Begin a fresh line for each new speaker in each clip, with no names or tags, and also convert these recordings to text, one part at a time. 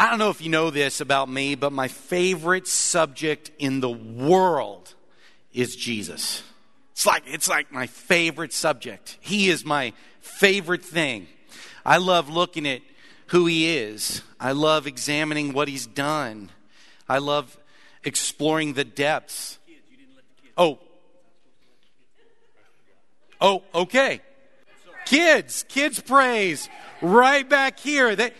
I don't know if you know this about me, but my favorite subject in the world is Jesus. It's like, it's like my favorite subject. He is my favorite thing. I love looking at who he is. I love examining what he's done. I love exploring the depths. Oh. Oh, okay. Kids, kids praise right back here. They,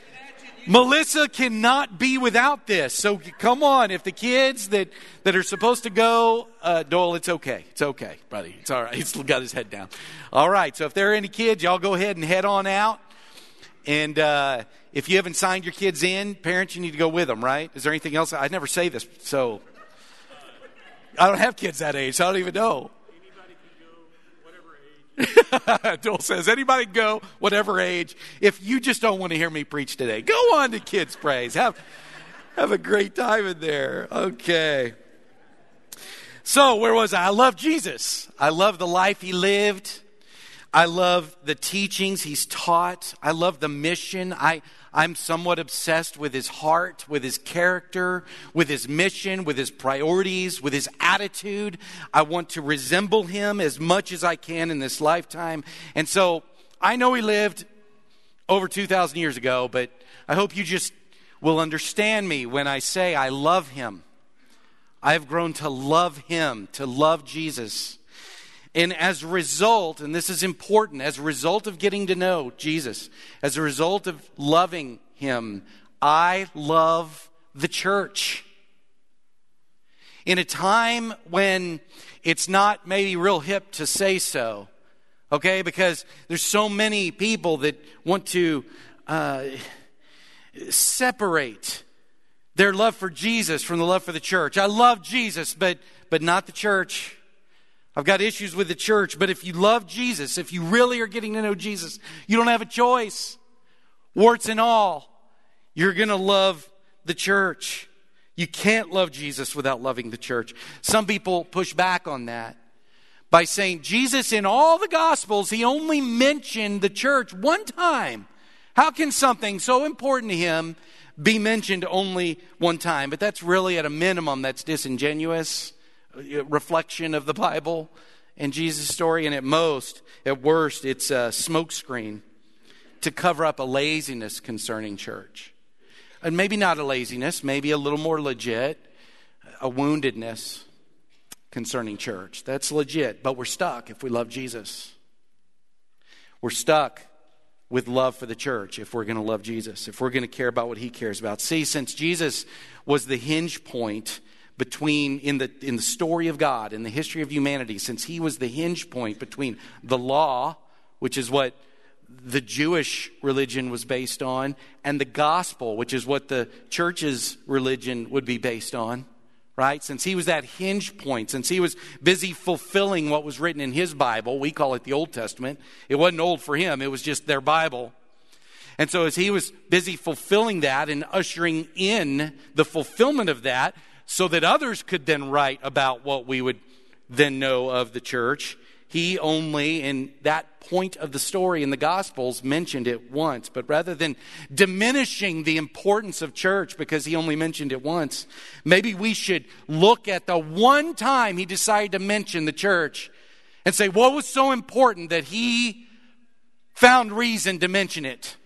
Melissa cannot be without this. So come on, if the kids that, that are supposed to go, uh, Doyle, it's okay. It's okay, buddy. It's all right. He's got his head down. All right. So if there are any kids, y'all go ahead and head on out. And uh, if you haven't signed your kids in, parents, you need to go with them, right? Is there anything else? I never say this, so I don't have kids that age, so I don't even know. Joel says, anybody go, whatever age. If you just don't want to hear me preach today, go on to Kids Praise. Have, have a great time in there. Okay. So, where was I? I love Jesus. I love the life he lived. I love the teachings he's taught. I love the mission. I, I'm somewhat obsessed with his heart, with his character, with his mission, with his priorities, with his attitude. I want to resemble him as much as I can in this lifetime. And so I know he lived over 2,000 years ago, but I hope you just will understand me when I say I love him. I have grown to love him, to love Jesus. And as a result, and this is important, as a result of getting to know Jesus, as a result of loving him, I love the church. In a time when it's not maybe real hip to say so, okay, because there's so many people that want to uh, separate their love for Jesus from the love for the church. I love Jesus, but, but not the church. I've got issues with the church, but if you love Jesus, if you really are getting to know Jesus, you don't have a choice. Warts and all, you're going to love the church. You can't love Jesus without loving the church. Some people push back on that by saying Jesus in all the gospels, he only mentioned the church one time. How can something so important to him be mentioned only one time? But that's really at a minimum that's disingenuous Uh, reflection of the Bible and Jesus' story, and at most, at worst, it's a smokescreen to cover up a laziness concerning church. And maybe not a laziness, maybe a little more legit, a woundedness concerning church. That's legit, but we're stuck if we love Jesus. We're stuck with love for the church if we're going to love Jesus, if we're going to care about what he cares about. See, since Jesus was the hinge point between in the in the story of God in the history of humanity since he was the hinge point between the law which is what the Jewish religion was based on and the gospel which is what the church's religion would be based on right? Since he was that hinge point since he was busy fulfilling what was written in his bible we call it the old testament. It wasn't old for him it was just their bible. And so as he was busy fulfilling that and ushering in the fulfillment of that so that others could then write about what we would then know of the church. He only, in that point of the story in the Gospels, mentioned it once. But rather than diminishing the importance of church because he only mentioned it once, maybe we should look at the one time he decided to mention the church and say, what was so important that he found reason to mention it?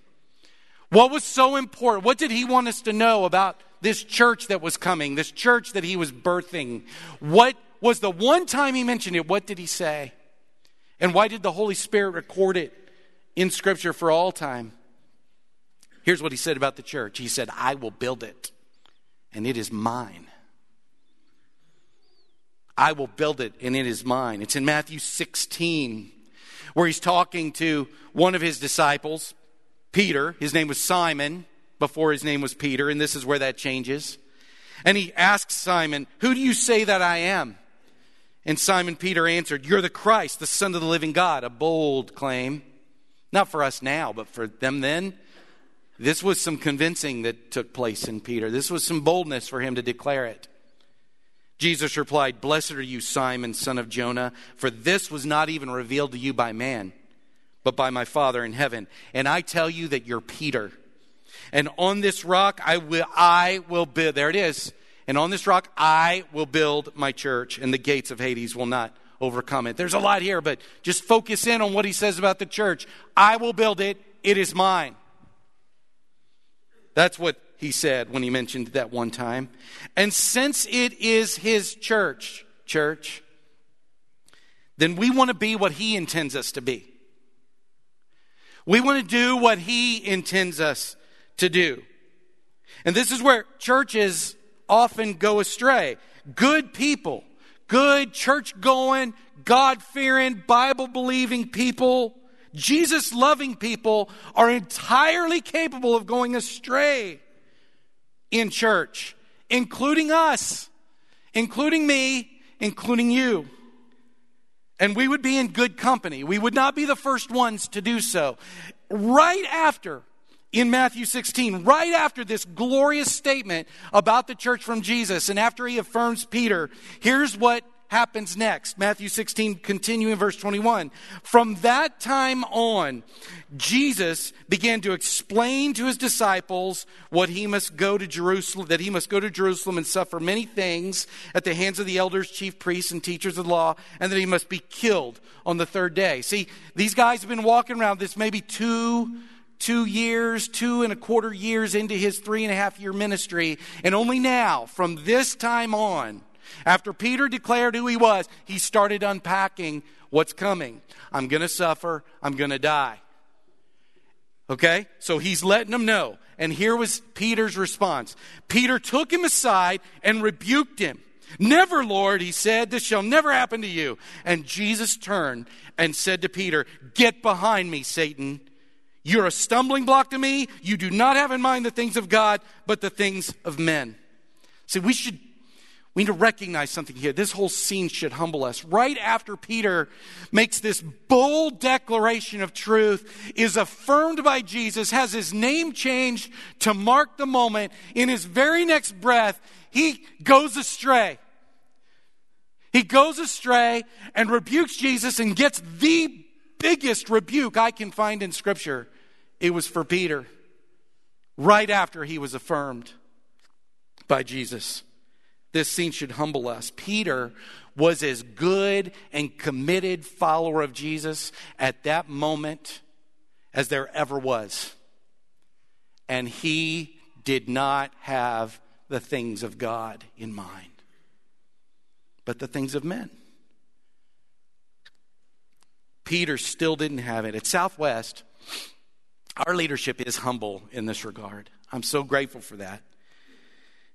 What was so important? What did he want us to know about this church that was coming, this church that he was birthing. What was the one time he mentioned it? What did he say? And why did the Holy Spirit record it in Scripture for all time? Here's what he said about the church He said, I will build it, and it is mine. I will build it, and it is mine. It's in Matthew 16, where he's talking to one of his disciples, Peter. His name was Simon before his name was Peter, and this is where that changes. And he asks Simon, Who do you say that I am? And Simon Peter answered, You're the Christ, the Son of the living God. A bold claim. Not for us now, but for them then. This was some convincing that took place in Peter. This was some boldness for him to declare it. Jesus replied, Blessed are you, Simon, son of Jonah, for this was not even revealed to you by man, but by my Father in heaven. And I tell you that you're Peter And on this rock I will, I will build, there it is. And on this rock I will build my church, and the gates of Hades will not overcome it. There's a lot here, but just focus in on what he says about the church. I will build it, it is mine. That's what he said when he mentioned that one time. And since it is his church, church, then we want to be what he intends us to be. We want to do what he intends us to do. And this is where churches often go astray. Good people, good church going, God fearing, Bible believing people, Jesus loving people are entirely capable of going astray in church, including us, including me, including you. And we would be in good company. We would not be the first ones to do so. Right after in Matthew 16, right after this glorious statement about the church from Jesus, and after he affirms Peter, here's what happens next. Matthew 16, continuing verse 21. From that time on, Jesus began to explain to his disciples what he must go to Jerusalem, that he must go to Jerusalem and suffer many things at the hands of the elders, chief priests, and teachers of the law, and that he must be killed on the third day. See, these guys have been walking around this maybe two two years, two and a quarter years into his three and a half year ministry. And only now, from this time on, after Peter declared who he was, he started unpacking what's coming. I'm going to suffer. I'm going to die. Okay? So he's letting them know. And here was Peter's response Peter took him aside and rebuked him. Never, Lord, he said, this shall never happen to you. And Jesus turned and said to Peter, Get behind me, Satan. You're a stumbling block to me. You do not have in mind the things of God, but the things of men. See, we should we need to recognize something here. This whole scene should humble us. Right after Peter makes this bold declaration of truth, is affirmed by Jesus, has his name changed to mark the moment, in his very next breath, he goes astray. He goes astray and rebukes Jesus and gets the biggest rebuke I can find in Scripture. It was for Peter right after he was affirmed by Jesus. This scene should humble us. Peter was as good and committed follower of Jesus at that moment as there ever was. And he did not have the things of God in mind, but the things of men. Peter still didn't have it. At Southwest, our leadership is humble in this regard. I'm so grateful for that.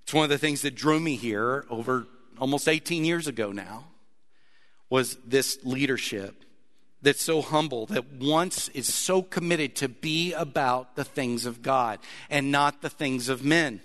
It's one of the things that drew me here over almost 18 years ago now was this leadership that's so humble that once is so committed to be about the things of God and not the things of men.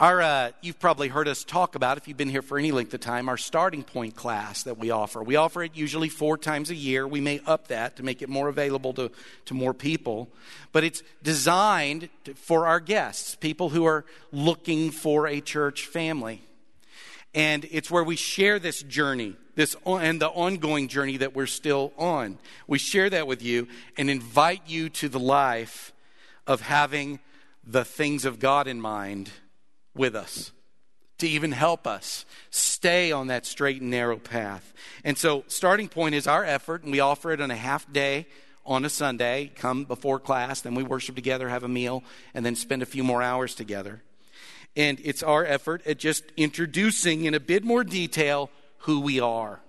Our, uh, you've probably heard us talk about, if you've been here for any length of time, our starting point class that we offer. We offer it usually four times a year. We may up that to make it more available to, to more people. But it's designed to, for our guests, people who are looking for a church family. And it's where we share this journey, this and the ongoing journey that we're still on. We share that with you and invite you to the life of having the things of God in mind with us to even help us stay on that straight and narrow path. And so, starting point is our effort, and we offer it on a half day on a Sunday. Come before class, then we worship together, have a meal, and then spend a few more hours together. And it's our effort at just introducing in a bit more detail who we are.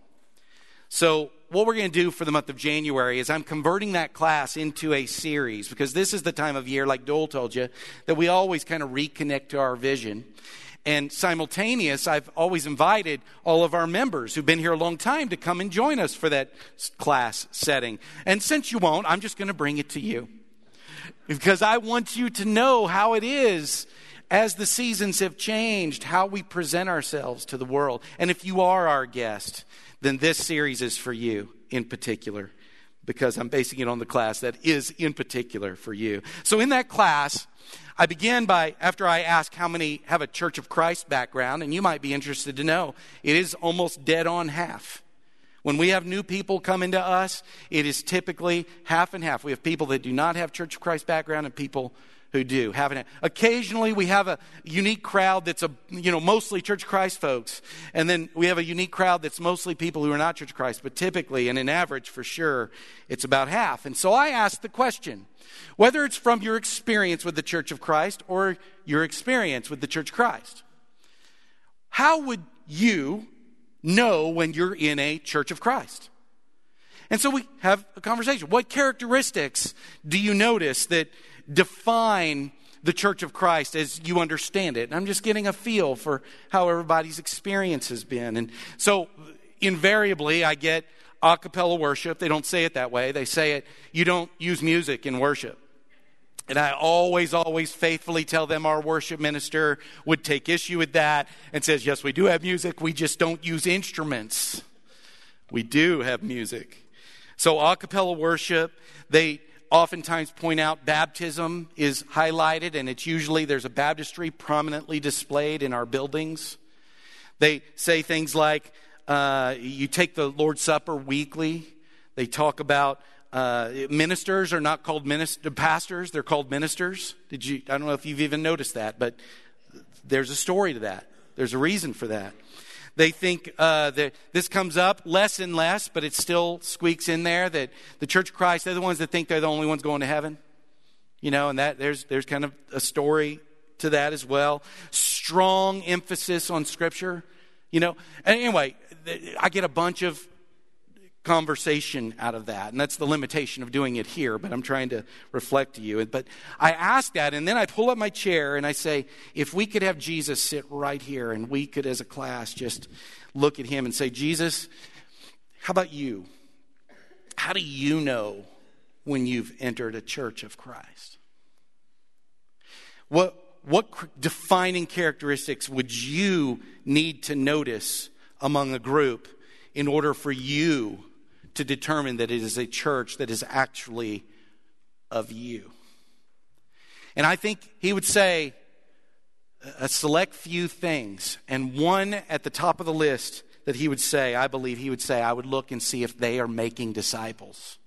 So, what we're going to do for the month of January is I'm converting that class into a series because this is the time of year, like Dole told you, that we always kind of reconnect to our vision. And simultaneous, I've always invited all of our members who've been here a long time to come and join us for that class setting. And since you won't, I'm just going to bring it to you because I want you to know how it is as the seasons have changed, how we present ourselves to the world. And if you are our guest, then this series is for you in particular because I'm basing it on the class that is in particular for you. So in that class, I began by, after I asked how many have a Church of Christ background, and you might be interested to know, it is almost dead on half. When we have new people coming to us, it is typically half and half. We have people that do not have Church of Christ background and people who do. Having occasionally we have a unique crowd that's a you know mostly Church of Christ folks, and then we have a unique crowd that's mostly people who are not Church of Christ. But typically, and in average for sure, it's about half. And so I ask the question, whether it's from your experience with the Church of Christ or your experience with the Church of Christ, how would you know when you're in a Church of Christ? And so we have a conversation. What characteristics do you notice that define the church of Christ as you understand it. And I'm just getting a feel for how everybody's experience has been. And so invariably, I get a cappella worship. They don't say it that way. They say it, you don't use music in worship. And I always, always faithfully tell them our worship minister would take issue with that and says, yes, we do have music. We just don't use instruments. We do have music. So a cappella worship, they oftentimes point out baptism is highlighted, and it's usually there's a baptistry prominently displayed in our buildings. They say things like uh, you take the Lord's Supper weekly. They talk about uh, ministers are not called minister, pastors, they're called ministers. Did you? I don't know if you've even noticed that, but there's a story to that. There's a reason for that. They think uh, that this comes up less and less, but it still squeaks in there that the Church of Christ, they're the ones that think they're the only ones going to heaven. You know, and that there's, there's kind of a story to that as well. Strong emphasis on Scripture. You know, anyway, I get a bunch of conversation out of that. And that's the limitation of doing it here, but I'm trying to reflect to you. But I ask that, and then I pull up my chair and I say, if we could have Jesus sit right here and we could, as a class, just look at him and say, Jesus, how about you? How do you know when you've entered a church of Christ? What, what defining characteristics would you need to notice among a group in order for you to determine that it is a church that is actually of you. And I think he would say a select few things, and one at the top of the list that he would say, I believe he would say, I would look and see if they are making disciples.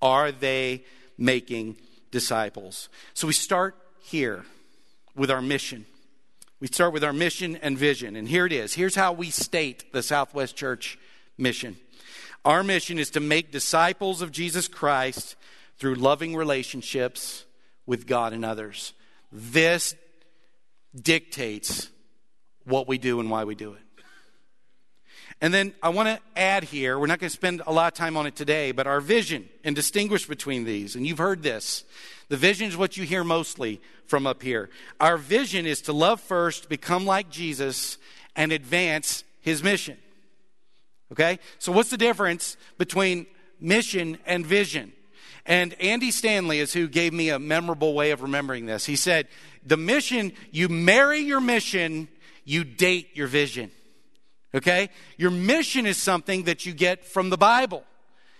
Are they making disciples? So we start here with our mission. We start with our mission and vision. And here it is. Here's how we state the Southwest Church mission. Our mission is to make disciples of Jesus Christ through loving relationships with God and others. This dictates what we do and why we do it. And then I want to add here, we're not going to spend a lot of time on it today, but our vision and distinguish between these. And you've heard this. The vision is what you hear mostly from up here. Our vision is to love first, become like Jesus, and advance his mission. Okay? So, what's the difference between mission and vision? And Andy Stanley is who gave me a memorable way of remembering this. He said, The mission, you marry your mission, you date your vision. Okay? Your mission is something that you get from the Bible.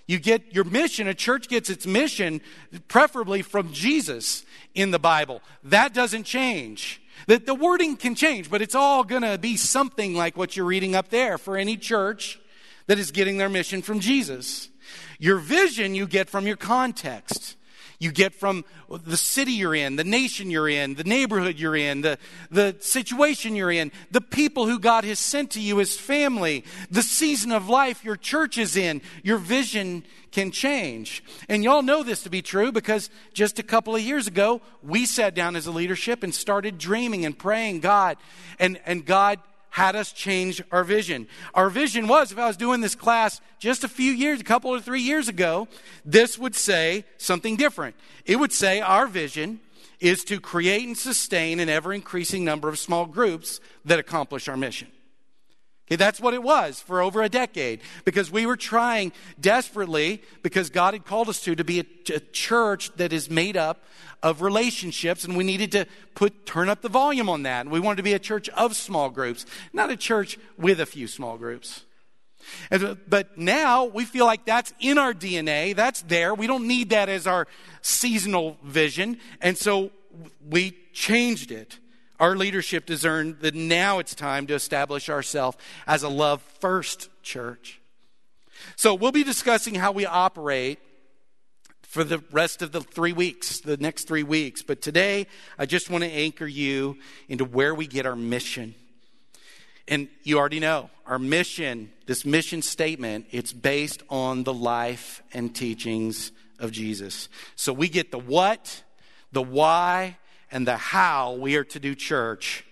You get your mission, a church gets its mission preferably from Jesus in the Bible. That doesn't change. The, the wording can change, but it's all going to be something like what you're reading up there for any church that is getting their mission from Jesus. Your vision you get from your context. You get from the city you're in, the nation you're in, the neighborhood you're in, the, the situation you're in, the people who God has sent to you as family, the season of life your church is in. Your vision can change. And y'all know this to be true because just a couple of years ago, we sat down as a leadership and started dreaming and praying God. And, and God had us change our vision. Our vision was, if I was doing this class just a few years, a couple or three years ago, this would say something different. It would say our vision is to create and sustain an ever increasing number of small groups that accomplish our mission. Okay, that's what it was for over a decade because we were trying desperately, because God had called us to, to be a, a, church that is made up of relationships, and we needed to put turn up the volume on that. And we wanted to be a church of small groups, not a church with a few small groups. And, but now we feel like that's in our DNA, that's there. We don't need that as our seasonal vision, and so we changed it our leadership discerned that now it's time to establish ourselves as a love first church. So we'll be discussing how we operate for the rest of the three weeks, the next three weeks. But today, I just want to anchor you into where we get our mission. And you already know our mission, this mission statement, it's based on the life and teachings of Jesus. So we get the what, the why, and the how we are to do church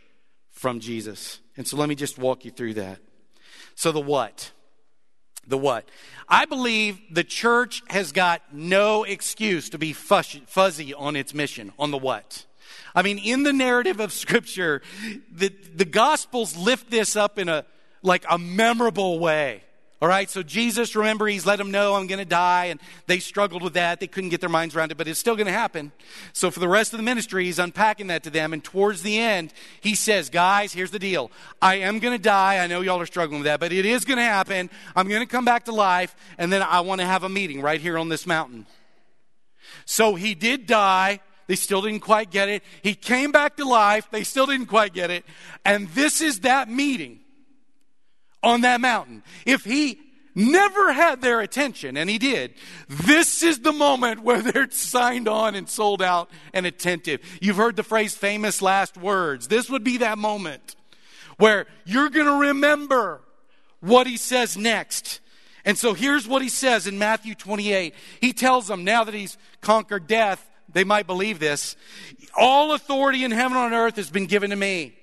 from Jesus. And so let me just walk you through that. So the what? The what? I believe the church has got no excuse to be fuzzy on its mission, on the what. I mean, in the narrative of Scripture, the, the Gospels lift this up in a like a memorable way. All right, so Jesus, remember, he's let them know I'm going to die, and they struggled with that. They couldn't get their minds around it, but it's still going to happen. So for the rest of the ministry, he's unpacking that to them, and towards the end, he says, Guys, here's the deal. I am going to die. I know y'all are struggling with that, but it is going to happen. I'm going to come back to life, and then I want to have a meeting right here on this mountain. So he did die. They still didn't quite get it. He came back to life. They still didn't quite get it. And this is that meeting on that mountain. If he never had their attention, and he did, this is the moment where they're signed on and sold out and attentive. You've heard the phrase famous last words. This would be that moment where you're going to remember what he says next. And so here's what he says in Matthew 28. He tells them now that he's conquered death, they might believe this. All authority in heaven and on earth has been given to me.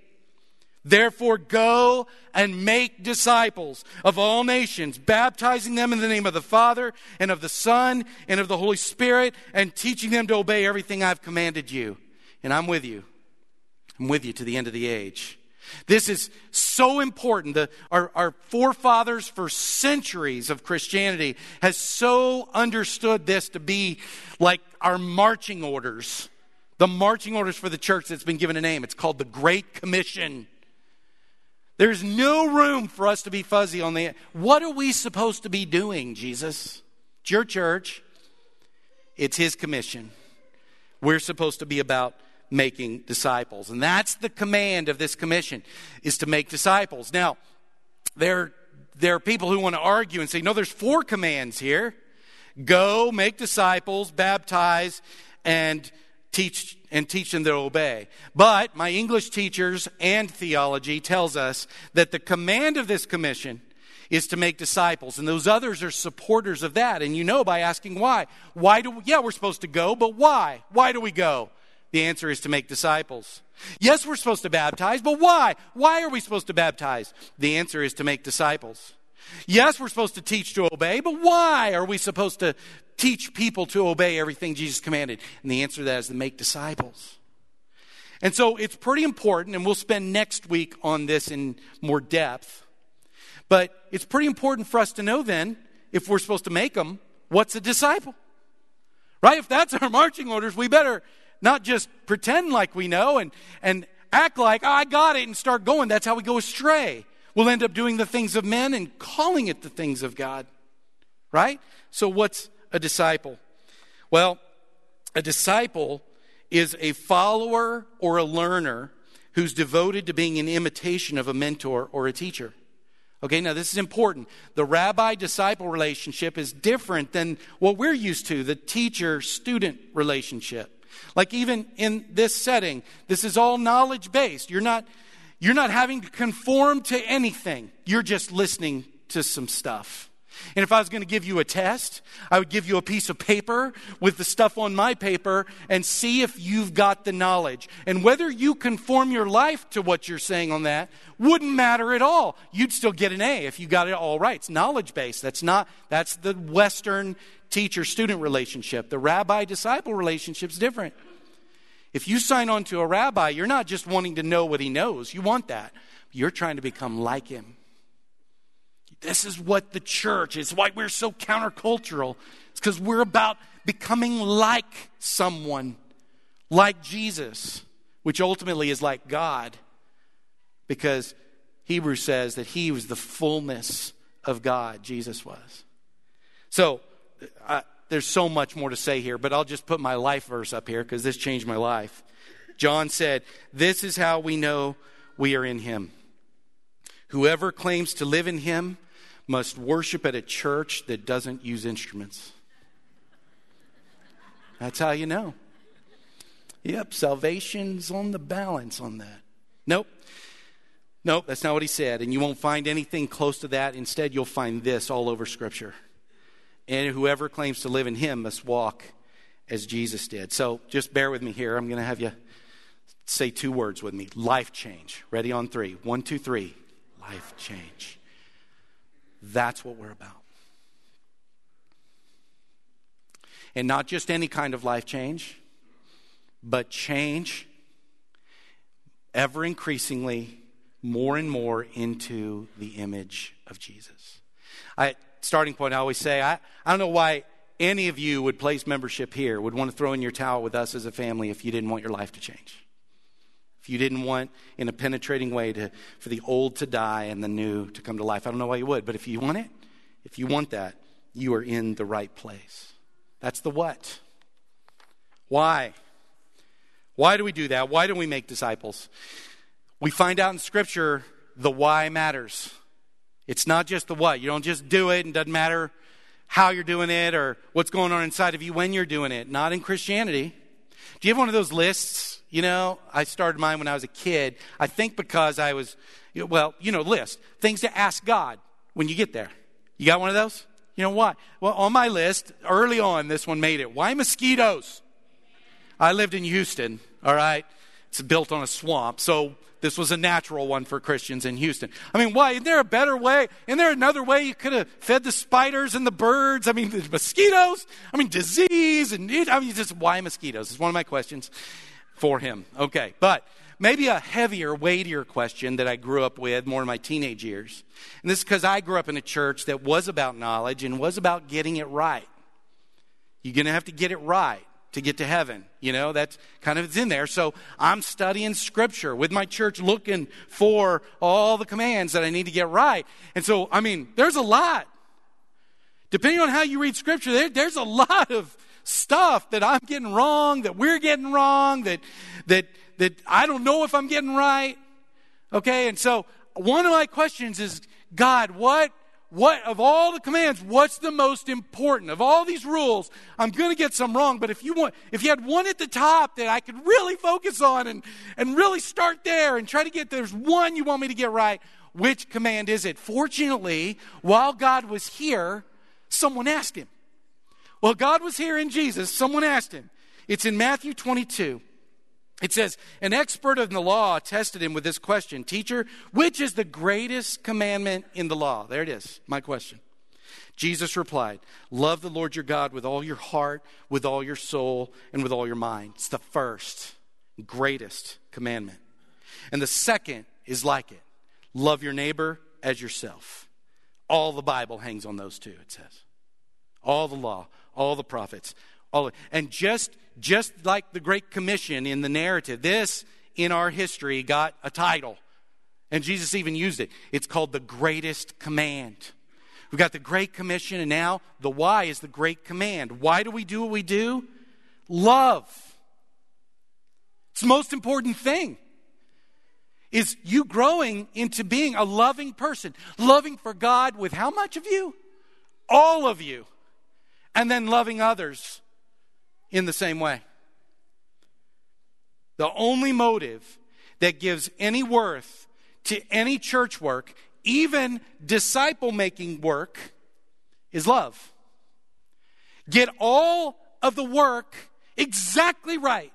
Therefore, go and make disciples of all nations, baptizing them in the name of the Father and of the Son and of the Holy Spirit, and teaching them to obey everything I've commanded you. And I'm with you. I'm with you to the end of the age. This is so important. The, our, our forefathers for centuries of Christianity has so understood this to be like our marching orders. The marching orders for the church that's been given a name. It's called the Great Commission. There's no room for us to be fuzzy on the. What are we supposed to be doing, Jesus? It's your church, it's His commission. We're supposed to be about making disciples. And that's the command of this commission is to make disciples. Now, there, there are people who want to argue and say, no, there's four commands here. Go, make disciples, baptize, and teach and teach them to obey. But my English teachers and theology tells us that the command of this commission is to make disciples and those others are supporters of that. And you know by asking why. Why do we, yeah we're supposed to go but why? Why do we go? The answer is to make disciples. Yes we're supposed to baptize but why? Why are we supposed to baptize? The answer is to make disciples yes we're supposed to teach to obey but why are we supposed to teach people to obey everything Jesus commanded? And the answer to that is to make disciples. And so it's pretty important, and we'll spend next week on this in more depth. But it's pretty important for us to know then, if we're supposed to make them, what's a disciple? Right? If that's our marching orders, we better not just pretend like we know and, and act like, oh, I got it, and start going. That's how we go astray. We'll end up doing the things of men and calling it the things of God. Right? So, what's a disciple? Well, a disciple is a follower or a learner who's devoted to being an imitation of a mentor or a teacher. Okay, now this is important. The rabbi disciple relationship is different than what we're used to, the teacher student relationship. Like even in this setting, this is all knowledge based. You're not, you're not having to conform to anything, you're just listening to some stuff. And if I was going to give you a test, I would give you a piece of paper with the stuff on my paper and see if you've got the knowledge. And whether you conform your life to what you're saying on that wouldn't matter at all. You'd still get an A if you got it all right. It's knowledge based. That's not, that's the Western teacher student relationship. The rabbi disciple relationship's different. If you sign on to a rabbi, you're not just wanting to know what he knows. You want that. You're trying to become like him. This is what the church is. Why we're so countercultural. It's because we're about becoming like someone, like Jesus, which ultimately is like God. Because Hebrews says that he was the fullness of God, Jesus was. So, uh, there's so much more to say here, but I'll just put my life verse up here because this changed my life. John said, This is how we know we are in him. Whoever claims to live in him must worship at a church that doesn't use instruments. That's how you know. Yep, salvation's on the balance on that. Nope. Nope, that's not what he said. And you won't find anything close to that. Instead, you'll find this all over Scripture. And whoever claims to live in him must walk as Jesus did. So just bear with me here. I'm going to have you say two words with me life change. Ready on three. One, two, three. Life change. That's what we're about. And not just any kind of life change, but change ever increasingly more and more into the image of Jesus. I, starting point, I always say, I, I don't know why any of you would place membership here, would want to throw in your towel with us as a family if you didn't want your life to change. If you didn't want, in a penetrating way, to, for the old to die and the new to come to life. I don't know why you would, but if you want it, if you want that, you are in the right place. That's the what. Why? Why do we do that? Why do we make disciples? We find out in Scripture the why matters. It's not just the what. You don't just do it and doesn't matter how you're doing it or what's going on inside of you when you're doing it. Not in Christianity. Do you have one of those lists? You know, I started mine when I was a kid. I think because I was, well, you know, list. Things to ask God when you get there. You got one of those? You know what? Well, on my list, early on, this one made it. Why mosquitoes? I lived in Houston, all right? It's built on a swamp, so this was a natural one for Christians in Houston. I mean, why? Isn't there a better way? Isn't there another way you could have fed the spiders and the birds? I mean, the mosquitoes? I mean, disease and, I mean, just why mosquitoes? It's one of my questions for him. Okay, but maybe a heavier, weightier question that I grew up with more in my teenage years. And this is because I grew up in a church that was about knowledge and was about getting it right. You're going to have to get it right to get to heaven. You know, that's kind of it's in there. So I'm studying scripture with my church looking for all the commands that I need to get right. And so, I mean, there's a lot. Depending on how you read scripture, there, there's a lot of stuff that I'm getting wrong, that we're getting wrong, that that that I don't know if I'm getting right. Okay, and so one of my questions is, God, what, what, of all the commands, what's the most important? Of all these rules, I'm going to get some wrong, but if you want, if you had one at the top that I could really focus on and, and really start there and try to get, there's one you want me to get right, which command is it? Fortunately, while God was here, someone asked him. While God was here in Jesus, someone asked him. It's in Matthew 22. It says, An expert in the law tested him with this question Teacher, which is the greatest commandment in the law? There it is, my question. Jesus replied, Love the Lord your God with all your heart, with all your soul, and with all your mind. It's the first, greatest commandment. And the second is like it love your neighbor as yourself. All the Bible hangs on those two, it says. All the law, all the prophets, all Of, and just just like the Great Commission in the narrative, this in our history got a title. And Jesus even used it. It's called the greatest command. We've got the Great Commission, and now the why is the Great Command. Why do we do what we do? Love. It's the most important thing. Is you growing into being a loving person, loving for God with how much of you? All of you. And then loving others in the same way. The only motive that gives any worth to any church work, even disciple making work, is love. Get all of the work exactly right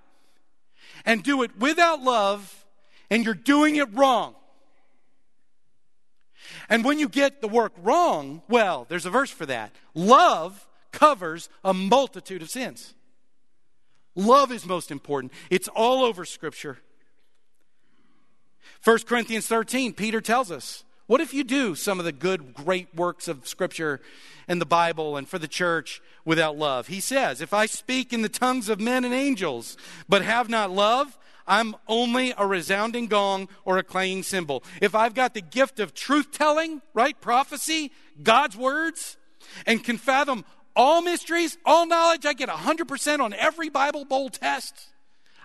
and do it without love, and you're doing it wrong. And when you get the work wrong, well, there's a verse for that. Love covers a multitude of sins. Love is most important. It's all over Scripture. 1 Corinthians 13, Peter tells us what if you do some of the good, great works of Scripture and the Bible and for the church without love? He says, If I speak in the tongues of men and angels, but have not love, I'm only a resounding gong or a clanging cymbal. If I've got the gift of truth telling, right, prophecy, God's words, and can fathom all mysteries, all knowledge. I get 100% on every Bible Bowl test.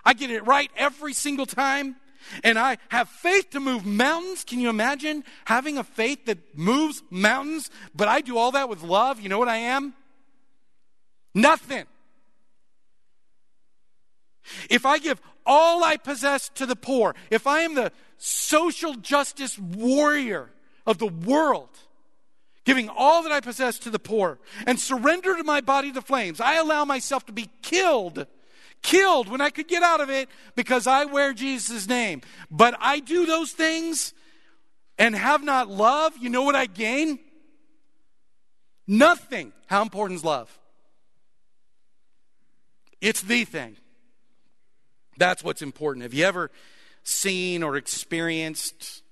I get it right every single time. And I have faith to move mountains. Can you imagine having a faith that moves mountains? But I do all that with love. You know what I am? Nothing. if I give all I possess to the poor, if I am the social justice warrior of the world, giving all that I possess to the poor, and surrender to my body the flames, I allow myself to be killed, killed when I could get out of it because I wear Jesus' name. But I do those things and have not love, you know what I gain? Nothing. How important is love? It's the thing. That's what's important. Have you ever seen or experienced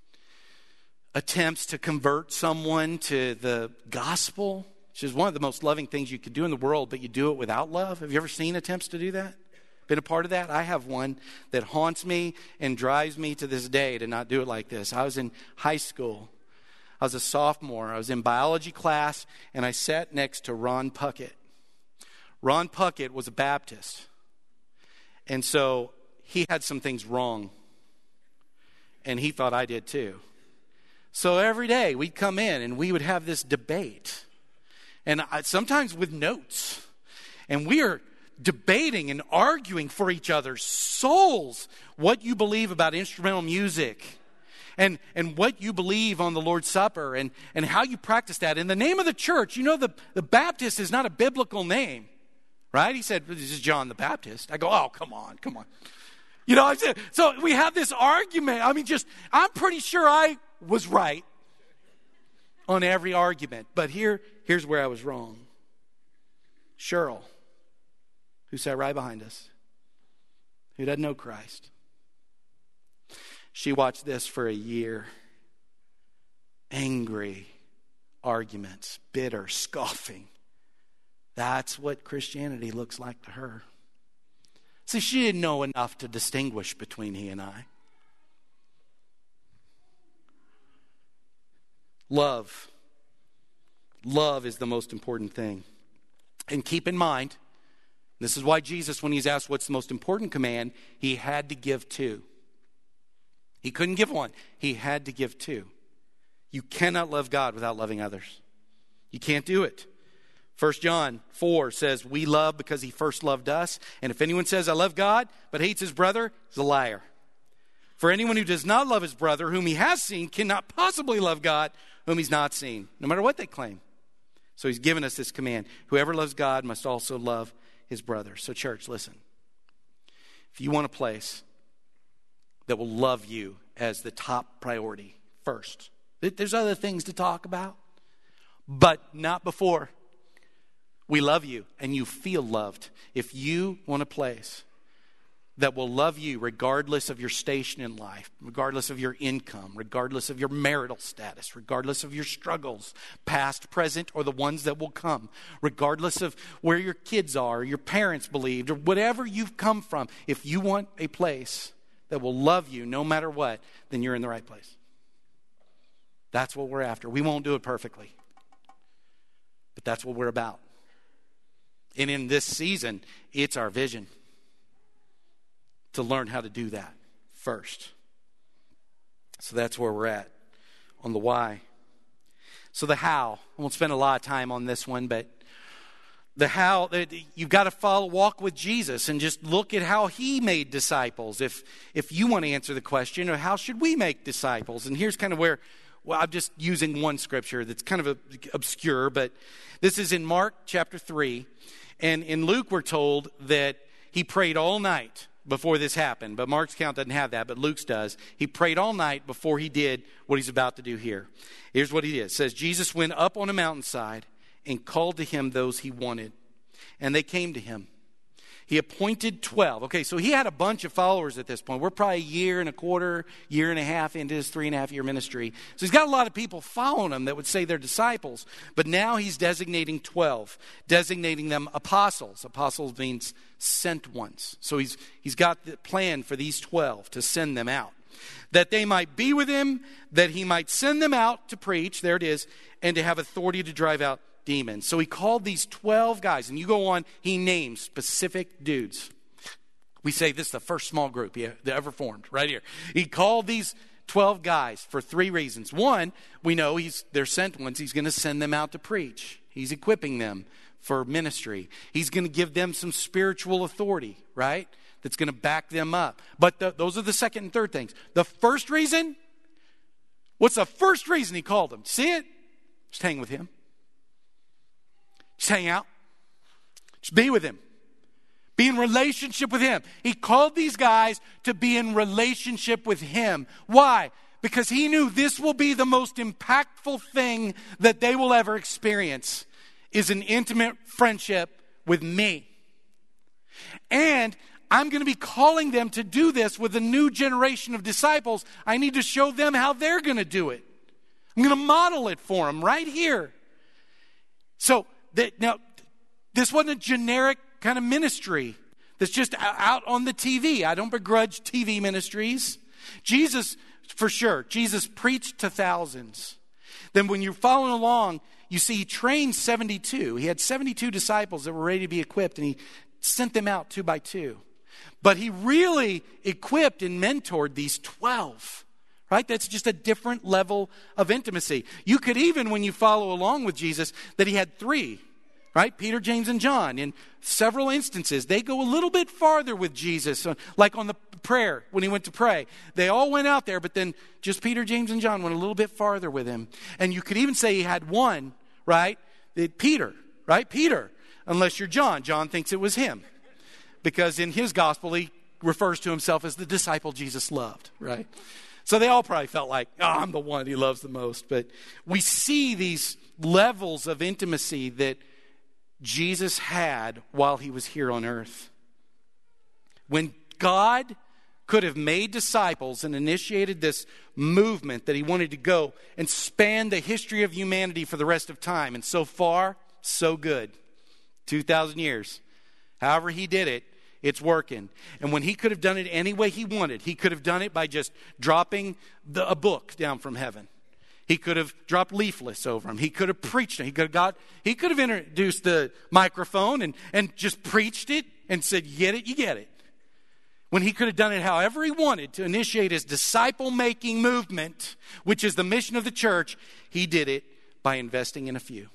attempts to convert someone to the gospel? Which is one of the most loving things you could do in the world, but you do it without love. Have you ever seen attempts to do that? Been a part of that? I have one that haunts me and drives me to this day to not do it like this. I was in high school. I was a sophomore. I was in biology class, and I sat next to Ron Puckett. Ron Puckett was a Baptist. And so he had some things wrong. And he thought I did too. So every day we'd come in and we would have this debate. And I, sometimes with notes. And we are debating and arguing for each other's souls what you believe about instrumental music and, and what you believe on the Lord's Supper and, and how you practice that. In the name of the church, you know, the, the Baptist is not a biblical name, right? He said, This is John the Baptist. I go, Oh, come on, come on. You know, so we have this argument. I mean, just, I'm pretty sure I was right on every argument. But here, here's where I was wrong. Cheryl, who sat right behind us, who doesn't know Christ, she watched this for a year. Angry arguments, bitter, scoffing. That's what Christianity looks like to her. See, she didn't know enough to distinguish between he and I. Love. Love is the most important thing. And keep in mind, this is why Jesus, when he's asked what's the most important command, he had to give two. He couldn't give one, he had to give two. You cannot love God without loving others. You can't do it. 1 John 4 says, We love because he first loved us. And if anyone says, I love God, but hates his brother, he's a liar. For anyone who does not love his brother, whom he has seen, cannot possibly love God, whom he's not seen, no matter what they claim. So he's given us this command whoever loves God must also love his brother. So, church, listen. If you want a place that will love you as the top priority first, there's other things to talk about, but not before we love you and you feel loved. If you want a place that will love you regardless of your station in life, regardless of your income, regardless of your marital status, regardless of your struggles, past, present, or the ones that will come, regardless of where your kids are, your parents believed, or whatever you've come from, if you want a place that will love you no matter what, then you're in the right place. That's what we're after. We won't do it perfectly, but that's what we're about. And in this season, it's our vision to learn how to do that first. So that's where we're at on the why. So the how, I won't spend a lot of time on this one, but the how you've got to follow walk with jesus and just look at how he made disciples if if you want to answer the question of how should we make disciples and here's kind of where well i'm just using one scripture that's kind of obscure but this is in mark chapter 3 and in Luke, we're told that he prayed all night before this happened. But Mark's count doesn't have that, but Luke's does. He prayed all night before he did what he's about to do here. Here's what he did. It says, Jesus went up on a mountainside and called to him those he wanted. And they came to him. He appointed 12. Okay, so he had a bunch of followers at this point. We're probably a year and a quarter, year and a half into his three and a half year ministry. So he's got a lot of people following him that would say they're disciples. But now he's designating 12, designating them apostles. Apostles means sent ones. So he's, he's got the plan for these 12 to send them out. That they might be with him, that he might send them out to preach, there it is, and to have authority to drive out demons. So he called these 12 guys, and you go on, he names specific dudes. We say this is the first small group he ever formed, right here. He called these 12 guys for three reasons. One, we know he's they're sent ones. He's going to send them out to preach. He's equipping them for ministry. He's going to give them some spiritual authority, right? that's going to back them up. But the, those are the second and third things. The first reason, what's the first reason he called them? See it? Just hang with him. Just hang out. Just be with him. Be in relationship with him. He called these guys to be in relationship with him. Why? Because he knew this will be the most impactful thing that they will ever experience is an intimate friendship with me. And I'm going to be calling them to do this with a new generation of disciples. I need to show them how they're going to do it. I'm going to model it for them right here. So, that, now, this wasn't a generic kind of ministry that's just out on the TV. I don't begrudge TV ministries. Jesus, for sure, Jesus preached to thousands. Then, when you're following along, you see, he trained 72. He had 72 disciples that were ready to be equipped, and he sent them out two by two. But he really equipped and mentored these 12, right? That's just a different level of intimacy. You could even, when you follow along with Jesus, that he had three, right? Peter, James, and John. In several instances, they go a little bit farther with Jesus, uh, like on the prayer when he went to pray. They all went out there, but then just Peter, James, and John went a little bit farther with him. And you could even say he had one, right? Peter, right? Peter unless you're John. John thinks it was him because in his gospel, he refers to himself as the disciple Jesus loved, right? So they all probably felt like, oh, I'm the one he loves the most. But we see these levels of intimacy that Jesus had while he was here on earth. When God could have made disciples and initiated this movement that he wanted to go and span the history of humanity for the rest of time. And so far, so good. 2,000 years. However, he did it, it's working. And when he could have done it any way he wanted, he could have done it by just dropping the, a book down from heaven. He could have dropped leaflets over him. He could have preached it. He could have got, he could have introduced the microphone and, and just preached it and said, You get it, you get it. When he could have done it however he wanted to initiate his disciple making movement, which is the mission of the church, he did it by investing in a few.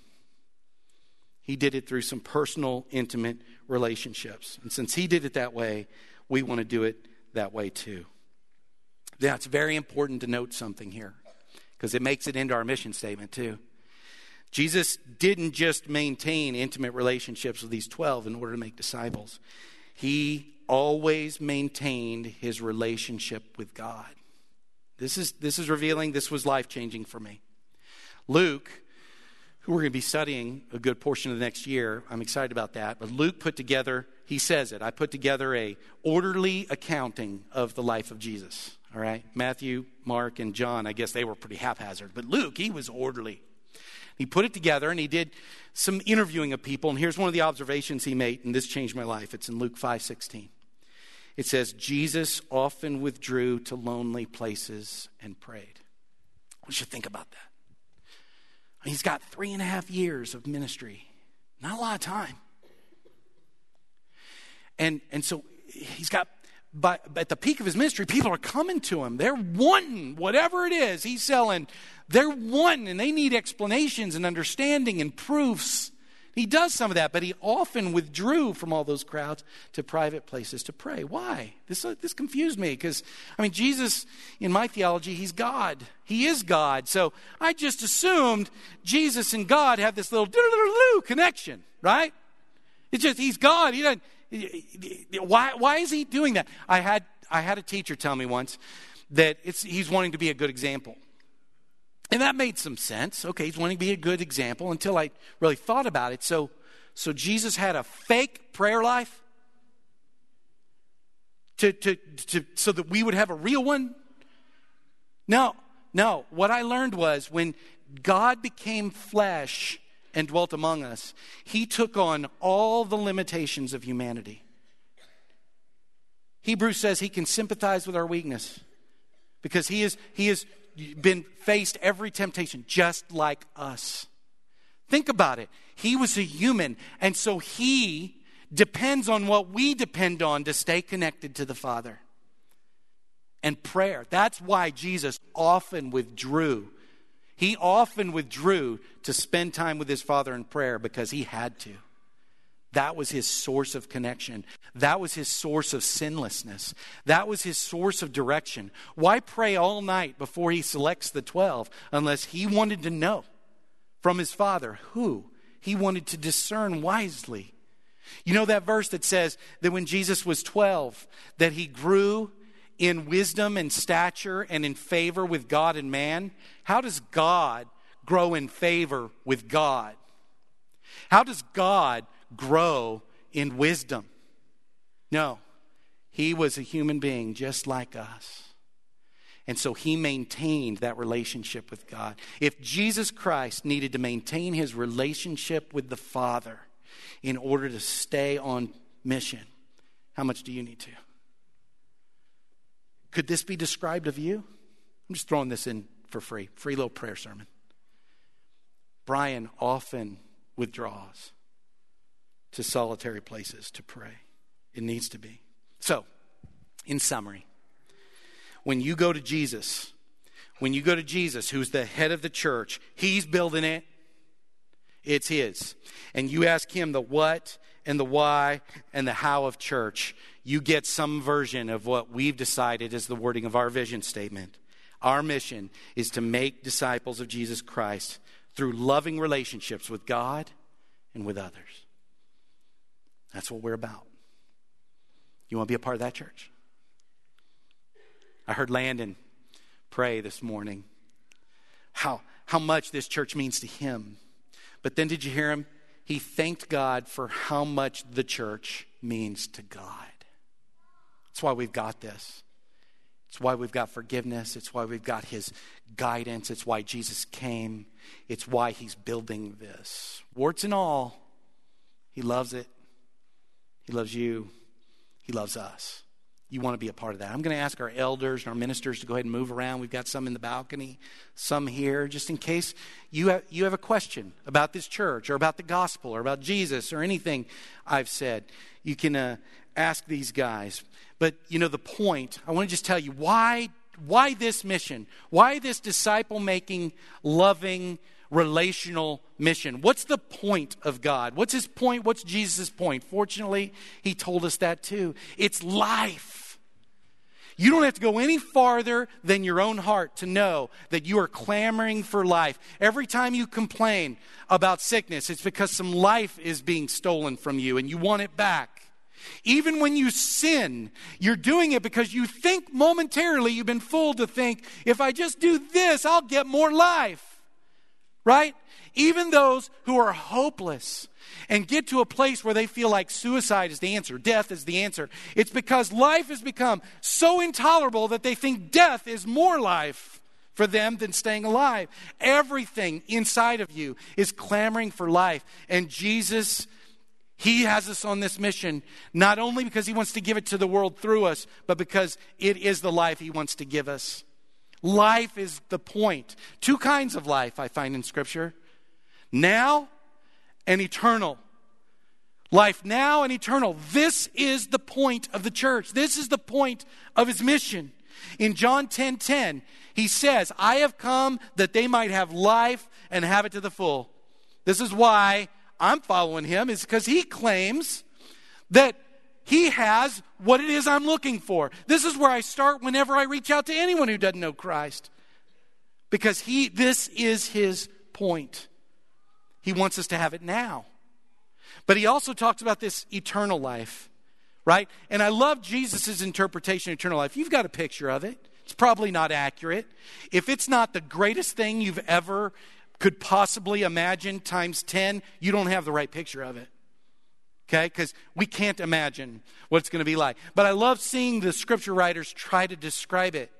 He did it through some personal, intimate relationships. And since he did it that way, we want to do it that way too. Now, it's very important to note something here because it makes it into our mission statement too. Jesus didn't just maintain intimate relationships with these 12 in order to make disciples, he always maintained his relationship with God. This is, this is revealing, this was life changing for me. Luke who we're going to be studying a good portion of the next year. I'm excited about that. But Luke put together, he says it, I put together a orderly accounting of the life of Jesus. All right? Matthew, Mark, and John, I guess they were pretty haphazard. But Luke, he was orderly. He put it together and he did some interviewing of people. And here's one of the observations he made, and this changed my life. It's in Luke 5 16. It says, Jesus often withdrew to lonely places and prayed. We should think about that. He's got three and a half years of ministry, not a lot of time. And, and so he's got, but at the peak of his ministry, people are coming to him. They're wanting whatever it is he's selling. They're wanting, and they need explanations and understanding and proofs. He does some of that, but he often withdrew from all those crowds to private places to pray. Why? This, uh, this confused me because, I mean, Jesus, in my theology, he's God. He is God. So I just assumed Jesus and God have this little connection, right? It's just, he's God. He doesn't, why, why is he doing that? I had, I had a teacher tell me once that it's, he's wanting to be a good example. And that made some sense. Okay, he's wanting to be a good example until I really thought about it. So, so Jesus had a fake prayer life to, to, to, so that we would have a real one? No, no. What I learned was when God became flesh and dwelt among us, he took on all the limitations of humanity. Hebrews says he can sympathize with our weakness because he is, he is been faced every temptation just like us. Think about it. He was a human, and so he depends on what we depend on to stay connected to the Father. And prayer. That's why Jesus often withdrew. He often withdrew to spend time with his Father in prayer because he had to. That was his source of connection. That was his source of sinlessness. That was his source of direction. Why pray all night before he selects the 12 unless he wanted to know from his father who he wanted to discern wisely? You know that verse that says that when Jesus was 12 that he grew in wisdom and stature and in favor with God and man? How does God grow in favor with God? How does God grow in wisdom. No, he was a human being just like us. And so he maintained that relationship with God. If Jesus Christ needed to maintain his relationship with the Father in order to stay on mission, how much do you need to? Could this be described of you? I'm just throwing this in for free. Free little prayer sermon. Brian often withdraws to solitary places to pray. It needs to be. So, in summary, when you go to Jesus, when you go to Jesus, who's the head of the church, he's building it, it's his. And you ask him the what and the why and the how of church, you get some version of what we've decided is the wording of our vision statement. Our mission is to make disciples of Jesus Christ through loving relationships with God and with others. That's what we're about. You want to be a part of that church? I heard Landon pray this morning how, how much this church means to him. But then did you hear him? He thanked God for how much the church means to God. That's why we've got this. It's why we've got forgiveness. It's why we've got his guidance. It's why Jesus came. It's why he's building this. Warts and all, he loves it. He loves you. He loves us. You want to be a part of that. I'm going to ask our elders and our ministers to go ahead and move around. We've got some in the balcony, some here, just in case you have, you have a question about this church or about the gospel or about Jesus or anything I've said. You can uh, ask these guys. But, you know, the point, I want to just tell you why, why this mission? Why this disciple making, loving, relational mission. What's the point of God? What's his point? What's Jesus' point? Fortunately, he told us that too. It's life. You don't have to go any farther than your own heart to know that you are clamoring for life. Every time you complain about sickness, it's because some life is being stolen from you and you want it back. Even when you sin, you're doing it because you think momentarily you've been fooled to think, if I just do this, I'll get more life right? Even those who are hopeless and get to a place where they feel like suicide is the answer, death is the answer. It's because life has become so intolerable that they think death is more life for them than staying alive. Everything inside of you is clamoring for life. And Jesus, He has us on this mission, not only because He wants to give it to the world through us, but because it is the life He wants to give us. Life is the point. Two kinds of life I find in Scripture now and eternal. Life now and eternal. This is the point of the church. This is the point of his mission. In John 10 10, he says, I have come that they might have life and have it to the full. This is why I'm following him, is because he claims that he has what it is I'm looking for. This is where I start whenever I reach out to anyone who doesn't know Christ. Because he this is his point. He wants us to have it now. But he also talks about this eternal life, right? And I love Jesus' interpretation of eternal life. You've got a picture of it. It's probably not accurate. If it's not the greatest thing you've ever could possibly imagine times 10, you don't have the right picture of it okay? Because we can't imagine what it's going to be like. But I love seeing the scripture writers try to describe it.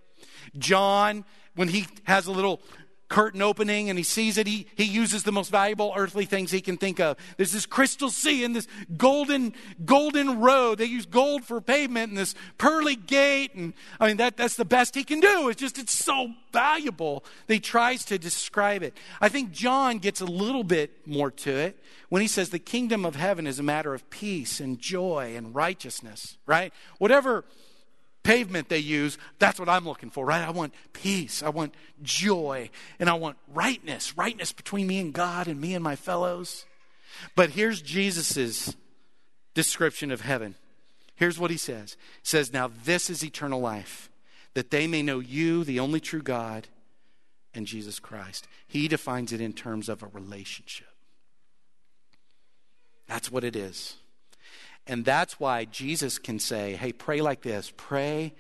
John, when he has a little curtain opening and he sees it, he, he uses the most valuable earthly things he can think of. There's this crystal sea and this golden, golden road. They use gold for pavement and this pearly gate. And I mean, that, that's the best he can do. It's just, it's so valuable that he tries to describe it. I think John gets a little bit more to it when he says the kingdom of heaven is a matter of peace and joy and righteousness, right? Whatever pavement they use, that's what I'm looking for, right? I want peace, I want joy, and I want rightness, rightness between me and God and me and my fellows. But here's Jesus's description of heaven. Here's what he says. He says, Now this is eternal life, that they may know you, the only true God, and Jesus Christ. He defines it in terms of a relationship. That's what it is. And that's why Jesus can say, Hey, pray like this pray,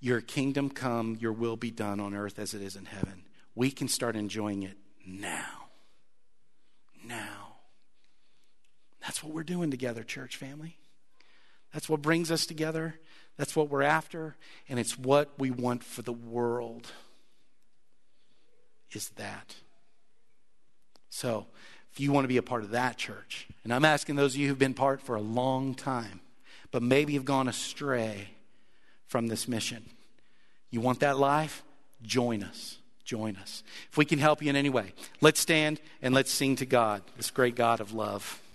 your kingdom come, your will be done on earth as it is in heaven. We can start enjoying it now. Now. That's what we're doing together, church family. That's what brings us together. That's what we're after. And it's what we want for the world. Is that. So, if you want to be a part of that church, and I'm asking those of you who've been part for a long time, but maybe have gone astray from this mission, you want that life? Join us. Join us. If we can help you in any way, let's stand and let's sing to God, this great God of love.